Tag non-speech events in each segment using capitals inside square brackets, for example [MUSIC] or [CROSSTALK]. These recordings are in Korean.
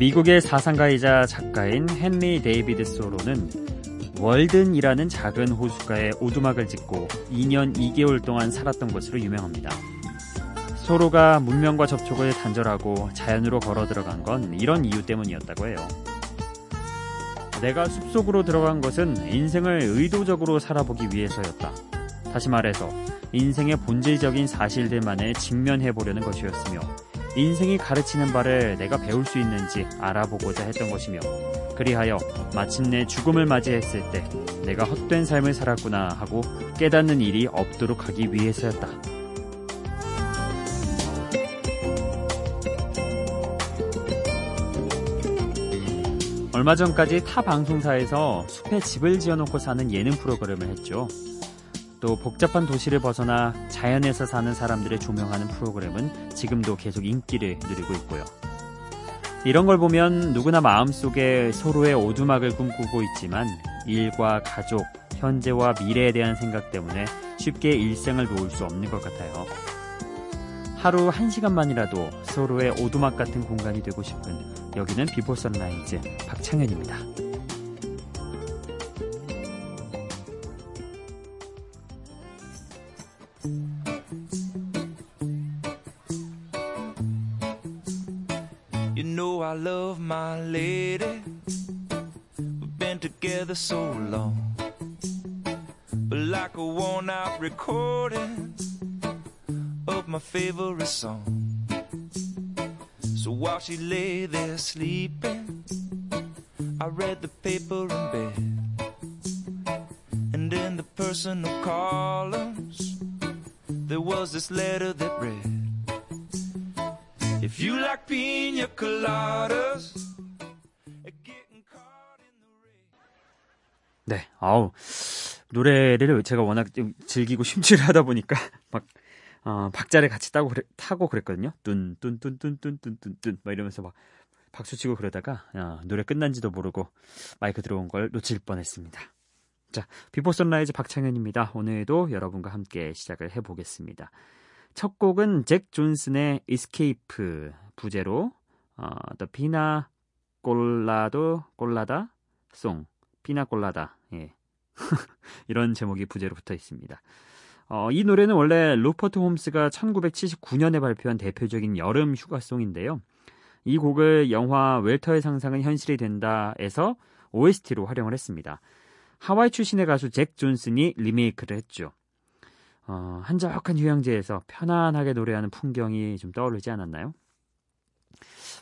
미국의 사상가이자 작가인 헨리 데이비드 소로는 월든이라는 작은 호숫가에 오두막을 짓고 2년 2개월 동안 살았던 것으로 유명합니다. 소로가 문명과 접촉을 단절하고 자연으로 걸어 들어간 건 이런 이유 때문이었다고 해요. 내가 숲속으로 들어간 것은 인생을 의도적으로 살아보기 위해서였다. 다시 말해서 인생의 본질적인 사실들만을 직면해 보려는 것이었으며 인생이 가르치는 바를 내가 배울 수 있는지 알아보고자 했던 것이며 그리하여 마침내 죽음을 맞이했을 때 내가 헛된 삶을 살았구나 하고 깨닫는 일이 없도록 하기 위해서였다. 얼마 전까지 타 방송사에서 숲에 집을 지어놓고 사는 예능 프로그램을 했죠. 또 복잡한 도시를 벗어나 자연에서 사는 사람들을 조명하는 프로그램은 지금도 계속 인기를 누리고 있고요. 이런 걸 보면 누구나 마음속에 소로의 오두막을 꿈꾸고 있지만 일과 가족, 현재와 미래에 대한 생각 때문에 쉽게 일상을 놓을 수 없는 것 같아요. 하루 한 시간만이라도 소로의 오두막 같은 공간이 되고 싶은 여기는 비포 선라이즈 박창현입니다. worn out recording of my favorite song. So while she lay there sleeping, I read the paper in bed. And in the personal columns, there was this letter that read. If you like pina coladas, getting caught in the rain. 네, 아우 노래를 제가 워낙 좀 즐기고 심취하다 보니까 [LAUGHS] 막 어, 박자를 같이 따고 그래, 타고 그랬거든요. 뚠뚠뚠뚠뚠뚠뚠 막 이러면서 막 박수 치고 그러다가 어, 노래 끝난지도 모르고 마이크 들어온 걸 놓칠 뻔했습니다. 자, 비포 선라이즈 박창현입니다. 오늘도 여러분과 함께 시작을 해보겠습니다. 첫 곡은 잭 존슨의 Escape 부제로 어, The Pina Colado Colada Song 피나 꼴라다 예. [LAUGHS] 이런 제목이 부제로 붙어 있습니다. 어, 이 노래는 원래 루퍼트 홈스가 1979년에 발표한 대표적인 여름 휴가송인데요. 이 곡을 영화 웰터의 상상은 현실이 된다에서 OST로 활용을 했습니다. 하와이 출신의 가수 잭 존슨이 리메이크를 했죠. 어, 한적한 휴양지에서 편안하게 노래하는 풍경이 좀 떠오르지 않았나요?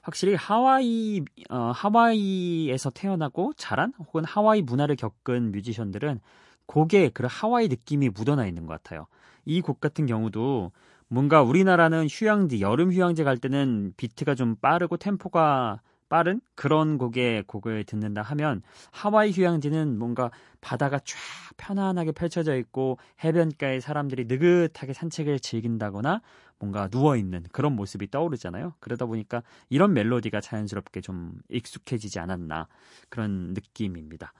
확실히 하와이 어, 하와이에서 태어나고 자란 혹은 하와이 문화를 겪은 뮤지션들은 곡에 그런 하와이 느낌이 묻어나 있는 것 같아요. 이 곡 같은 경우도 뭔가 우리나라는 휴양지 여름 휴양지 갈 때는 비트가 좀 빠르고 템포가 빠른 그런 곡의 곡을 듣는다 하면 하와이 휴양지는 뭔가 바다가 쫙 편안하게 펼쳐져 있고 해변가에 사람들이 느긋하게 산책을 즐긴다거나 뭔가 누워 있는 그런 모습이 떠오르잖아요. 그러다 보니까 이런 멜로디가 자연스럽게 좀 익숙해지지 않았나 그런 느낌입니다.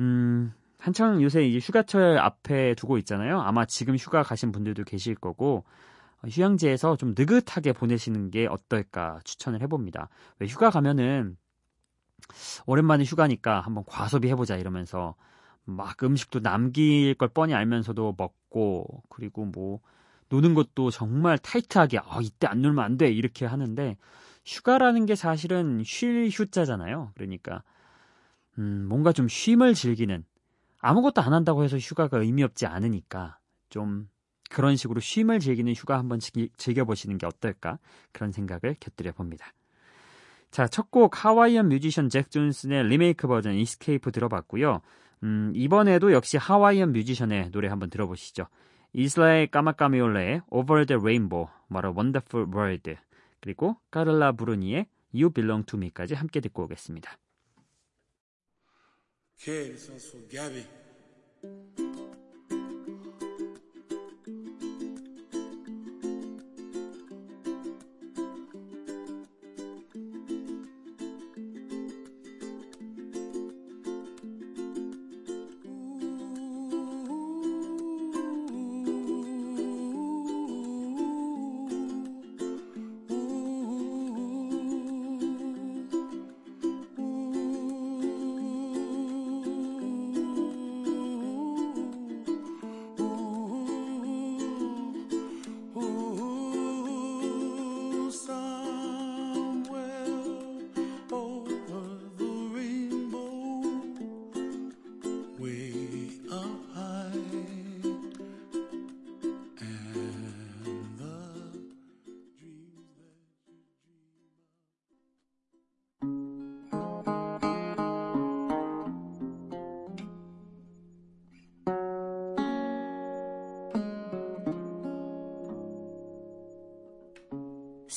음, 한창 요새 이 휴가철 앞에 두고 있잖아요. 아마 지금 휴가 가신 분들도 계실 거고 휴양지에서 좀 느긋하게 보내시는 게 어떨까 추천을 해봅니다. 왜 휴가 가면은 오랜만에 휴가니까 한번 과소비 해보자 이러면서 막 음식도 남길 걸 뻔히 알면서도 먹고 그리고 뭐 노는 것도 정말 타이트하게 아 이때 안 놀면 안 돼 이렇게 하는데 휴가라는 게 사실은 쉴 휴자잖아요. 그러니까 음 뭔가 좀 쉼을 즐기는 아무것도 안 한다고 해서 휴가가 의미 없지 않으니까 좀 그런 식으로 쉼을 즐기는 휴가 한번 즐겨보시는 게 어떨까 그런 생각을 곁들여 봅니다. 자, 첫 곡 하와이안 뮤지션 잭 존슨의 리메이크 버전 Escape 들어봤고요. 음, 이번에도 역시 하와이안 뮤지션의 노래 한번 들어보시죠. 이슬라의 까마까미올레의 Over the Rainbow, What a Wonderful World, 그리고 카를라 브루니의 You Belong to Me까지 함께 듣고 오겠습니다.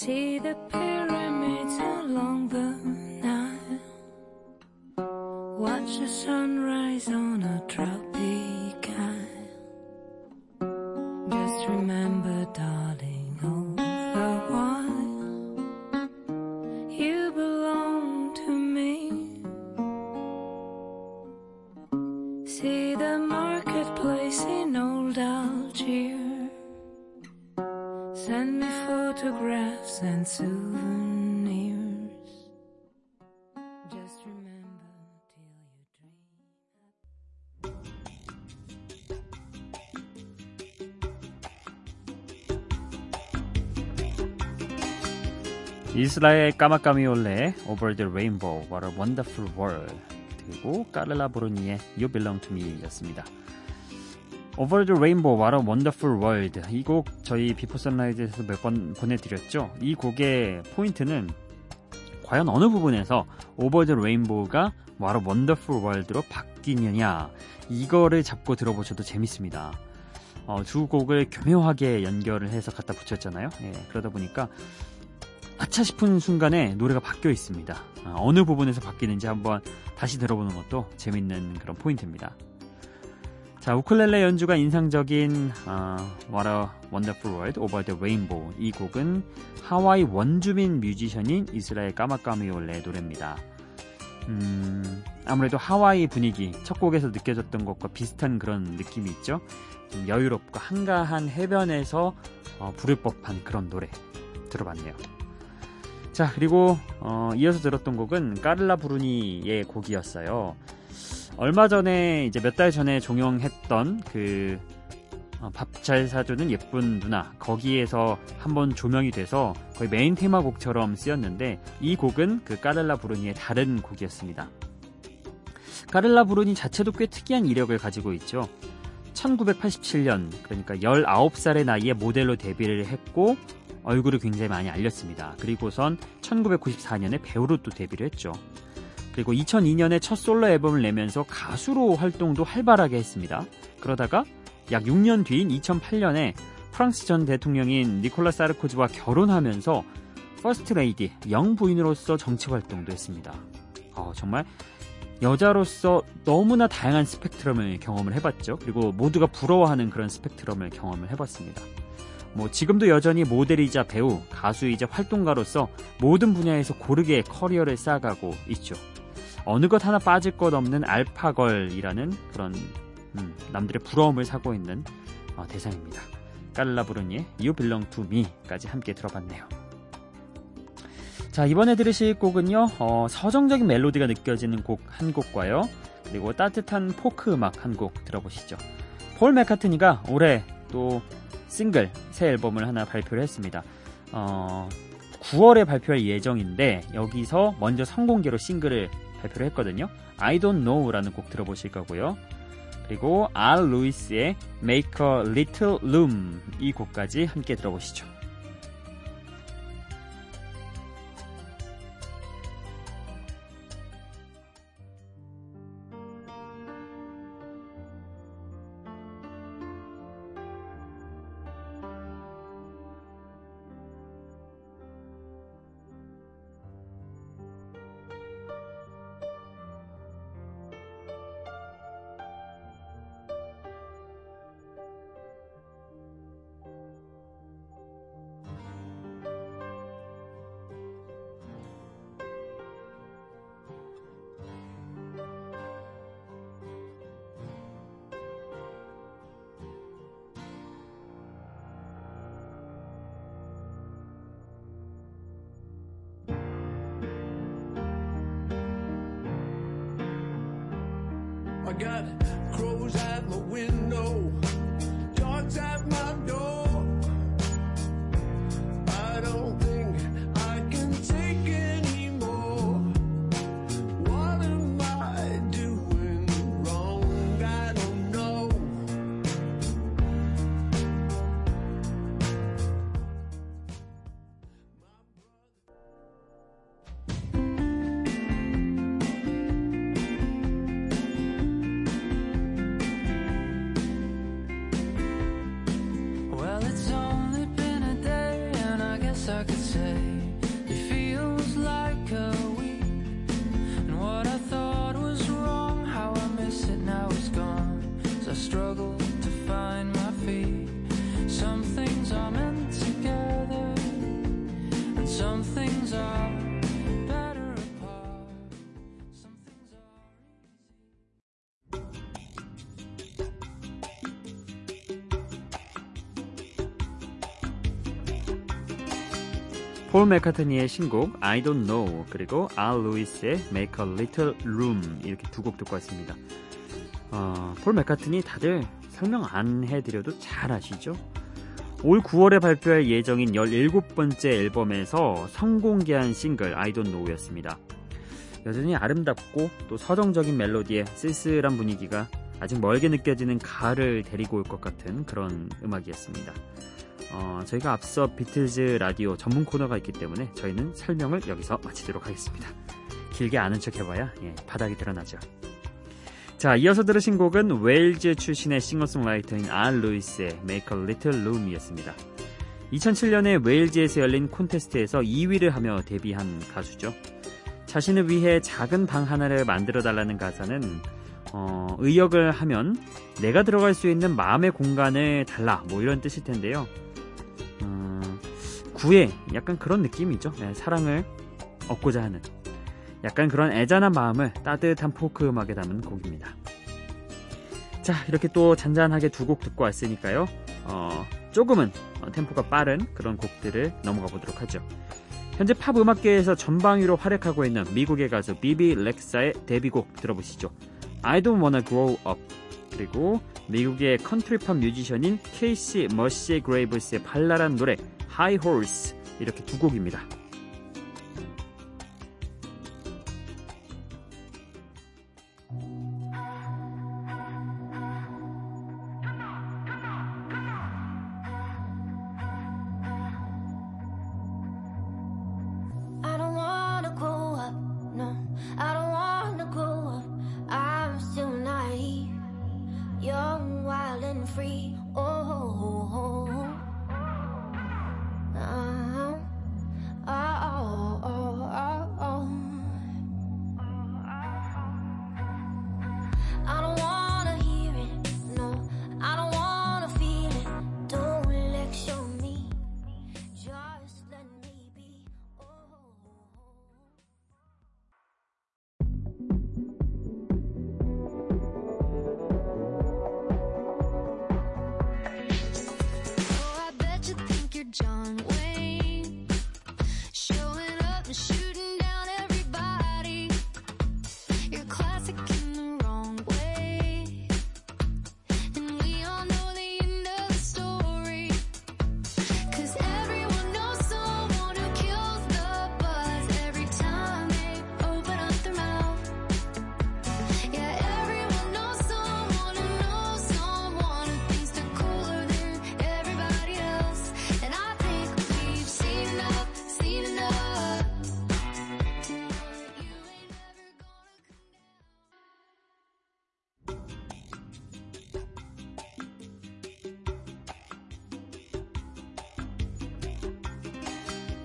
See the pyramids along the Nile. Watch the sunrise on a tropic isle. Just remember, darling, oh. 이스라엘 까마까위올레 Over the Rainbow What a Wonderful World 그리고 까를라 브루니의 You Belong to Me 였습니다. Over the Rainbow What a Wonderful World 이 곡 저희 비포 선라이즈에서 몇 번 보내드렸죠. 이 곡의 포인트는 과연 어느 부분에서 Over the Rainbow가 What a Wonderful World로 바뀌느냐 이거를 잡고 들어보셔도 재밌습니다. 어, 두 곡을 교묘하게 연결을 해서 갖다 붙였잖아요. 예, 그러다 보니까 아차 싶은 순간에 노래가 바뀌어 있습니다. 아, 어느 부분에서 바뀌는지 한번 다시 들어보는 것도 재밌는 그런 포인트입니다. 자, 우클렐레 연주가 인상적인 어, What a Wonderful World Over the Rainbow 이 곡은 하와이 원주민 뮤지션인 이스라엘 까마까미올레의 노래입니다. 음, 아무래도 하와이 분위기 첫 곡에서 느껴졌던 것과 비슷한 그런 느낌이 있죠. 좀 여유롭고 한가한 해변에서 어, 부를 법한 그런 노래 들어봤네요. 자 그리고 어, 이어서 들었던 곡은 까를라 브루니의 곡이었어요. 얼마 전에 이제 몇 달 전에 종영했던 그 밥잘 사주는 예쁜 누나 거기에서 한번 조명이 돼서 거의 메인 테마곡처럼 쓰였는데 이 곡은 그 까를라 브루니의 다른 곡이었습니다. 까를라 브루니 자체도 꽤 특이한 이력을 가지고 있죠. 1987년 그러니까 19살의 나이에 모델로 데뷔를 했고 얼굴을 굉장히 많이 알렸습니다. 그리고선 1994년에 배우로 또 데뷔를 했죠. 그리고 2002년에 첫 솔로 앨범을 내면서 가수로 활동도 활발하게 했습니다. 그러다가 약 6년 뒤인 2008년에 프랑스 전 대통령인 니콜라 사르코지와 결혼하면서 퍼스트 레이디 영부인으로서 정치 활동도 했습니다. 어, 정말 여자로서 너무나 다양한 스펙트럼을 경험을 해봤죠. 그리고 모두가 부러워하는 그런 스펙트럼을 경험을 해봤습니다. 뭐 지금도 여전히 모델이자 배우, 가수이자 활동가로서 모든 분야에서 고르게 커리어를 쌓아가고 있죠. 어느 것 하나 빠질 것 없는 알파걸이라는 그런 음, 남들의 부러움을 사고 있는 어, 대상입니다. 깔라브루니의 You Belong to Me까지 함께 들어봤네요. 자 이번에 들으실 곡은요 어, 서정적인 멜로디가 느껴지는 곡 한 곡과요 그리고 따뜻한 포크 음악 한 곡 들어보시죠. 폴 맥카트니가 올해 또 싱글 새 앨범을 하나 발표를 했습니다. 어, 9월에 발표할 예정인데 여기서 먼저 선공개로 싱글을 발표를 했거든요. I Don't Know라는 곡 들어보실 거고요. 그리고 알 루이스의 Make a Little Room 이 곡까지 함께 들어보시죠. I got crows at my window, dogs at my door. 폴 맥카트니의 신곡 I Don't Know 그리고 알 루이스의 Make a Little Room 이렇게 두 곡 듣고 왔습니다. 어, 폴 맥카트니 다들 설명 안 해드려도 잘 아시죠? 올 9월에 발표할 예정인 17번째 앨범에서 성공개한 싱글 I Don't Know였습니다. 여전히 아름답고 또 서정적인 멜로디에 쓸쓸한 분위기가 아직 멀게 느껴지는 가을을 데리고 올 것 같은 그런 음악이었습니다. 어, 저희가 앞서 비틀즈 라디오 전문 코너가 있기 때문에 저희는 설명을 여기서 마치도록 하겠습니다. 길게 아는 척 해봐야 예, 바닥이 드러나죠. 자, 이어서 들으신 곡은 웨일즈 출신의 싱어송라이터인 알 루이스의 Make a Little Room이었습니다. 2007년에 웨일즈에서 열린 콘테스트에서 2위를 하며 데뷔한 가수죠. 자신을 위해 작은 방 하나를 만들어 달라는 가사는 어, 의역을 하면 내가 들어갈 수 있는 마음의 공간을 달라 뭐 이런 뜻일 텐데요. 어, 구애 약간 그런 느낌이죠. 네, 사랑을 얻고자 하는 약간 그런 애잔한 마음을 따뜻한 포크 음악에 담은 곡입니다. 자 이렇게 또 잔잔하게 두 곡 듣고 왔으니까요. 어, 조금은 어, 템포가 빠른 그런 곡들을 넘어가 보도록 하죠. 현재 팝 음악계에서 전방위로 활약하고 있는 미국의 가수 비비 렉사의 데뷔곡 들어보시죠. I don't wanna grow up 그리고 미국의 컨트리팝 뮤지션인 케이시 머시 그레이브스의 발랄한 노래 High Horse 이렇게 두 곡입니다.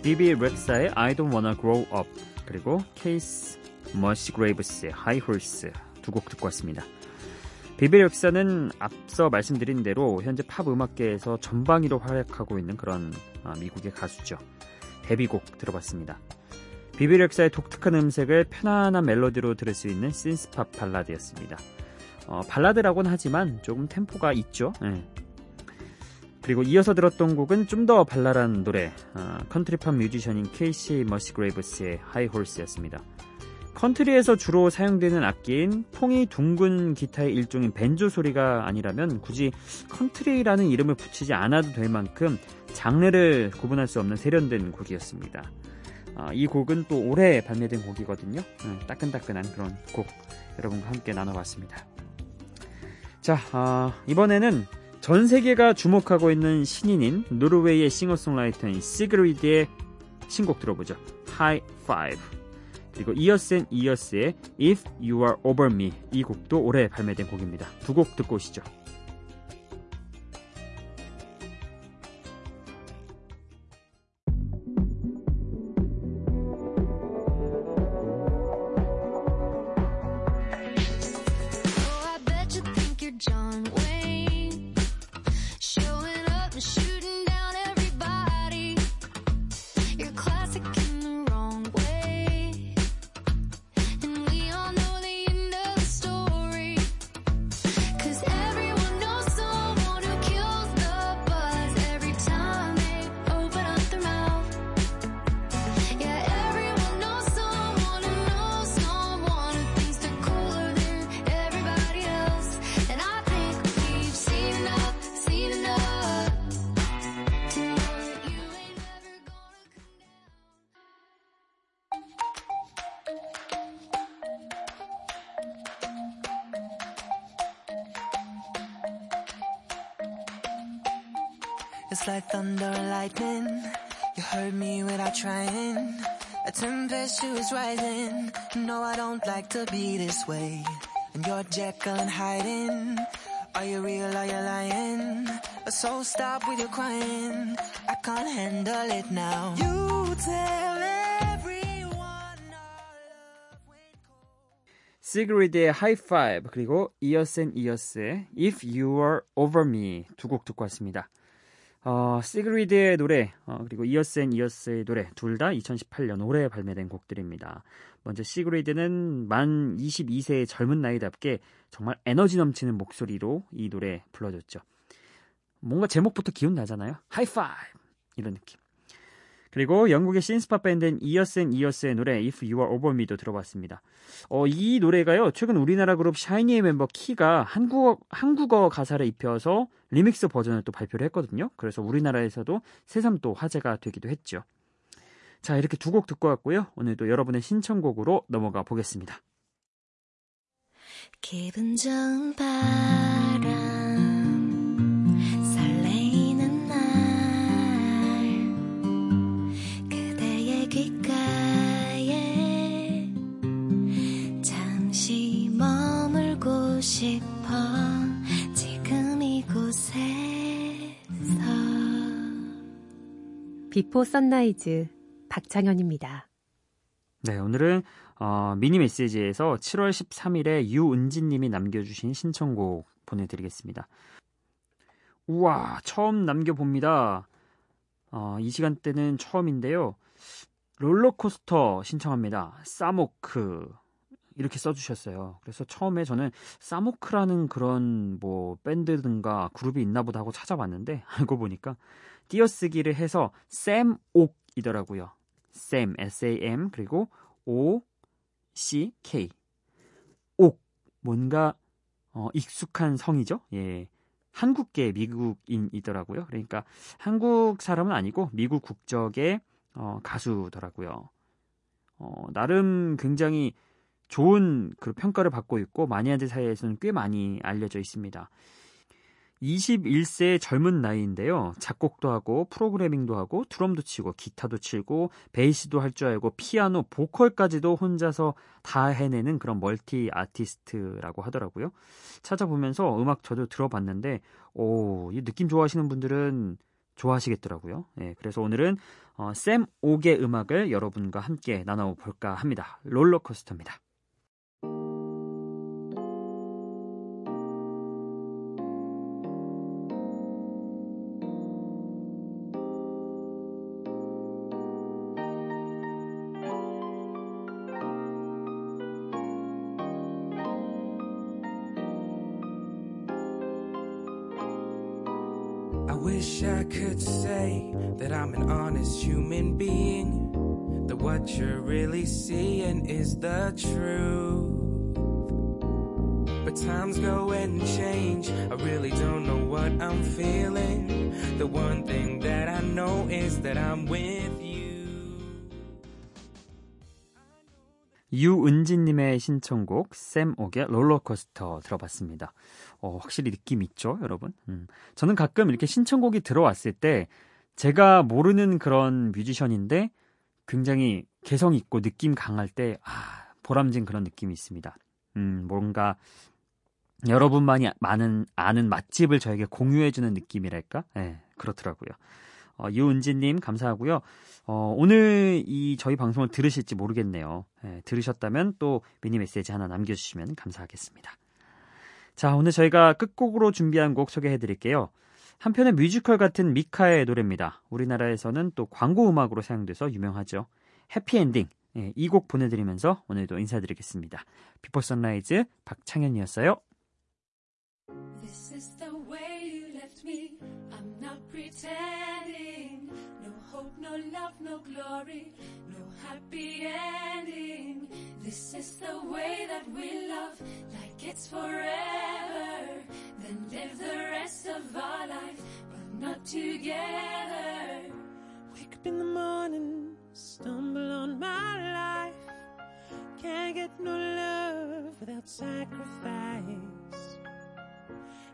비비 렉사의 I don't wanna grow up 그리고 케이시 머시그레이브스의 High Horse 두 곡 듣고 왔습니다. 비비 렉사는 앞서 말씀드린 대로 현재 팝 음악계에서 전방위로 활약하고 있는 그런 아, 미국의 가수죠. 데뷔곡 들어봤습니다. 비비 렉사의 독특한 음색을 편안한 멜로디로 들을 수 있는 신스팝 발라드였습니다. 어, 발라드라고는 하지만 조금 템포가 있죠. 예. 그리고 이어서 들었던 곡은 좀 더 발랄한 노래 어, 컨트리팝 뮤지션인 케이시 머시그레이브스의 High Horse였습니다. 컨트리에서 주로 사용되는 악기인 통이 둥근 기타의 일종인 벤조 소리가 아니라면 굳이 컨트리라는 이름을 붙이지 않아도 될 만큼 장르를 구분할 수 없는 세련된 곡이었습니다. 아, 이 곡은 또 올해 발매된 곡이거든요. 음, 따끈따끈한 그런 곡 여러분과 함께 나눠봤습니다. 자, 아, 이번에는 전 세계가 주목하고 있는 신인인 노르웨이의 싱어송라이터인 시그리드의 신곡 들어보죠. High Five. 그리고 이어스 앤 이어스의 If You Are Over Me 이 곡도 올해 발매된 곡입니다. 두 곡 듣고 오시죠. It's like thunder and lightning. You heard me without trying. A tempestuous rising. No, I don't like to be this way. And you're Jekyll and hiding. Are you real? Are you lying? So stop with your crying. I can't handle it now. You tell everyone our love went cold. 시그리드의 High Five 그리고 Years and Years의 If You Were Over Me 두 곡 듣고 왔습니다. 어, 시그리드의 노래 어, 그리고 Years and Years의 노래 둘 다 2018년 올해 발매된 곡들입니다. 먼저 시그리드는 만 22세의 젊은 나이답게 정말 에너지 넘치는 목소리로 이 노래 불러줬죠. 뭔가 제목부터 기운 나잖아요. Five 이런 느낌. 그리고 영국의 신스팝 밴드인 and Years의 노래 If You Are Over Me도 들어봤습니다. 어, 이 노래가요. 최근 우리나라 그룹 샤이니의 멤버 키가 한국어 한국어 가사를 입혀서 리믹스 버전을 또 발표를 했거든요. 그래서 우리나라에서도 새삼 또 화제가 되기도 했죠. 자, 이렇게 두 곡 듣고 왔고요. 오늘도 여러분의 신청곡으로 넘어가 보겠습니다. 기분 좋은 바 비포 선라이즈 박창현입니다. 네, 오늘은 어, 미니 메시지에서 7월 13일에 유은진 님이 남겨주신 신청곡 보내드리겠습니다. 우와, 처음 남겨봅니다. 어, 이 시간대는 처음인데요. 롤러코스터 신청합니다. 싸모크. 이렇게 써주셨어요. 그래서 처음에 저는 싸모크라는 그런 뭐 밴드든가 그룹이 있나 보다 하고 찾아봤는데 [LAUGHS] 알고 보니까 띄어쓰기를 해서 샘옥이더라고요. 샘, S-A-M 그리고 O C K 옥 뭔가 어, 익숙한 성이죠. 예. 한국계 미국인이더라고요. 그러니까 한국 사람은 아니고 미국 국적의 어, 가수더라고요. 어, 나름 굉장히 좋은 그 평가를 받고 있고 마니아들 사이에서는 꽤 많이 알려져 있습니다. 21세의 젊은 나이인데요. 작곡도 하고 프로그래밍도 하고 드럼도 치고 기타도 치고 베이스도 할 줄 알고 피아노, 보컬까지도 혼자서 다 해내는 그런 멀티 아티스트라고 하더라고요. 찾아보면서 음악 저도 들어봤는데 오, 이 느낌 좋아하시는 분들은 좋아하시겠더라고요. 예, 그래서 오늘은 어, 샘 옥의 음악을 여러분과 함께 나눠 볼까 합니다. 롤러코스터입니다. Wish I could say that I'm an honest human being. That what you're really seeing is the truth. But times go and change. I really don't know what I'm feeling. The one thing that I know is that I'm with you. 유은진님의 신청곡 샘 옥의 롤러코스터 들어봤습니다. 어, 확실히 느낌 있죠, 여러분? 음. 저는 가끔 이렇게 신청곡이 들어왔을 때 제가 모르는 그런 뮤지션인데 굉장히 개성 있고 느낌 강할 때 아, 보람진 그런 느낌이 있습니다. 음, 뭔가 여러분만이 많은 아는 맛집을 저에게 공유해주는 느낌이랄까? 예, 그렇더라고요. 어, 유은진님 감사하고요. 어, 오늘 이 저희 방송을 들으실지 모르겠네요. 예, 들으셨다면 또 미니 메시지 하나 남겨주시면 감사하겠습니다. 자, 오늘 저희가 끝곡으로 준비한 곡 소개해 드릴게요. 한편의 뮤지컬 같은 미카의 노래입니다. 우리나라에서는 또 광고 음악으로 사용돼서 유명하죠. 해피엔딩. 예, 이 곡 보내드리면서 오늘도 인사드리겠습니다. 비포 선라이즈 박창현이었어요. This is the way you left me. I'm not pretending. Love, no glory, no happy ending. This is the way that we love, like it's forever. Then live the rest of our life, but not together. Wake up in the morning, stumble on my life. Can't get no love without sacrifice.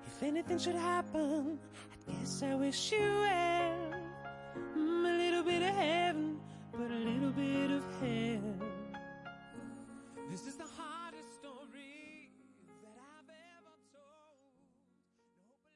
If anything should happen, I guess I wish you well bit of heaven, but a little bit of hell.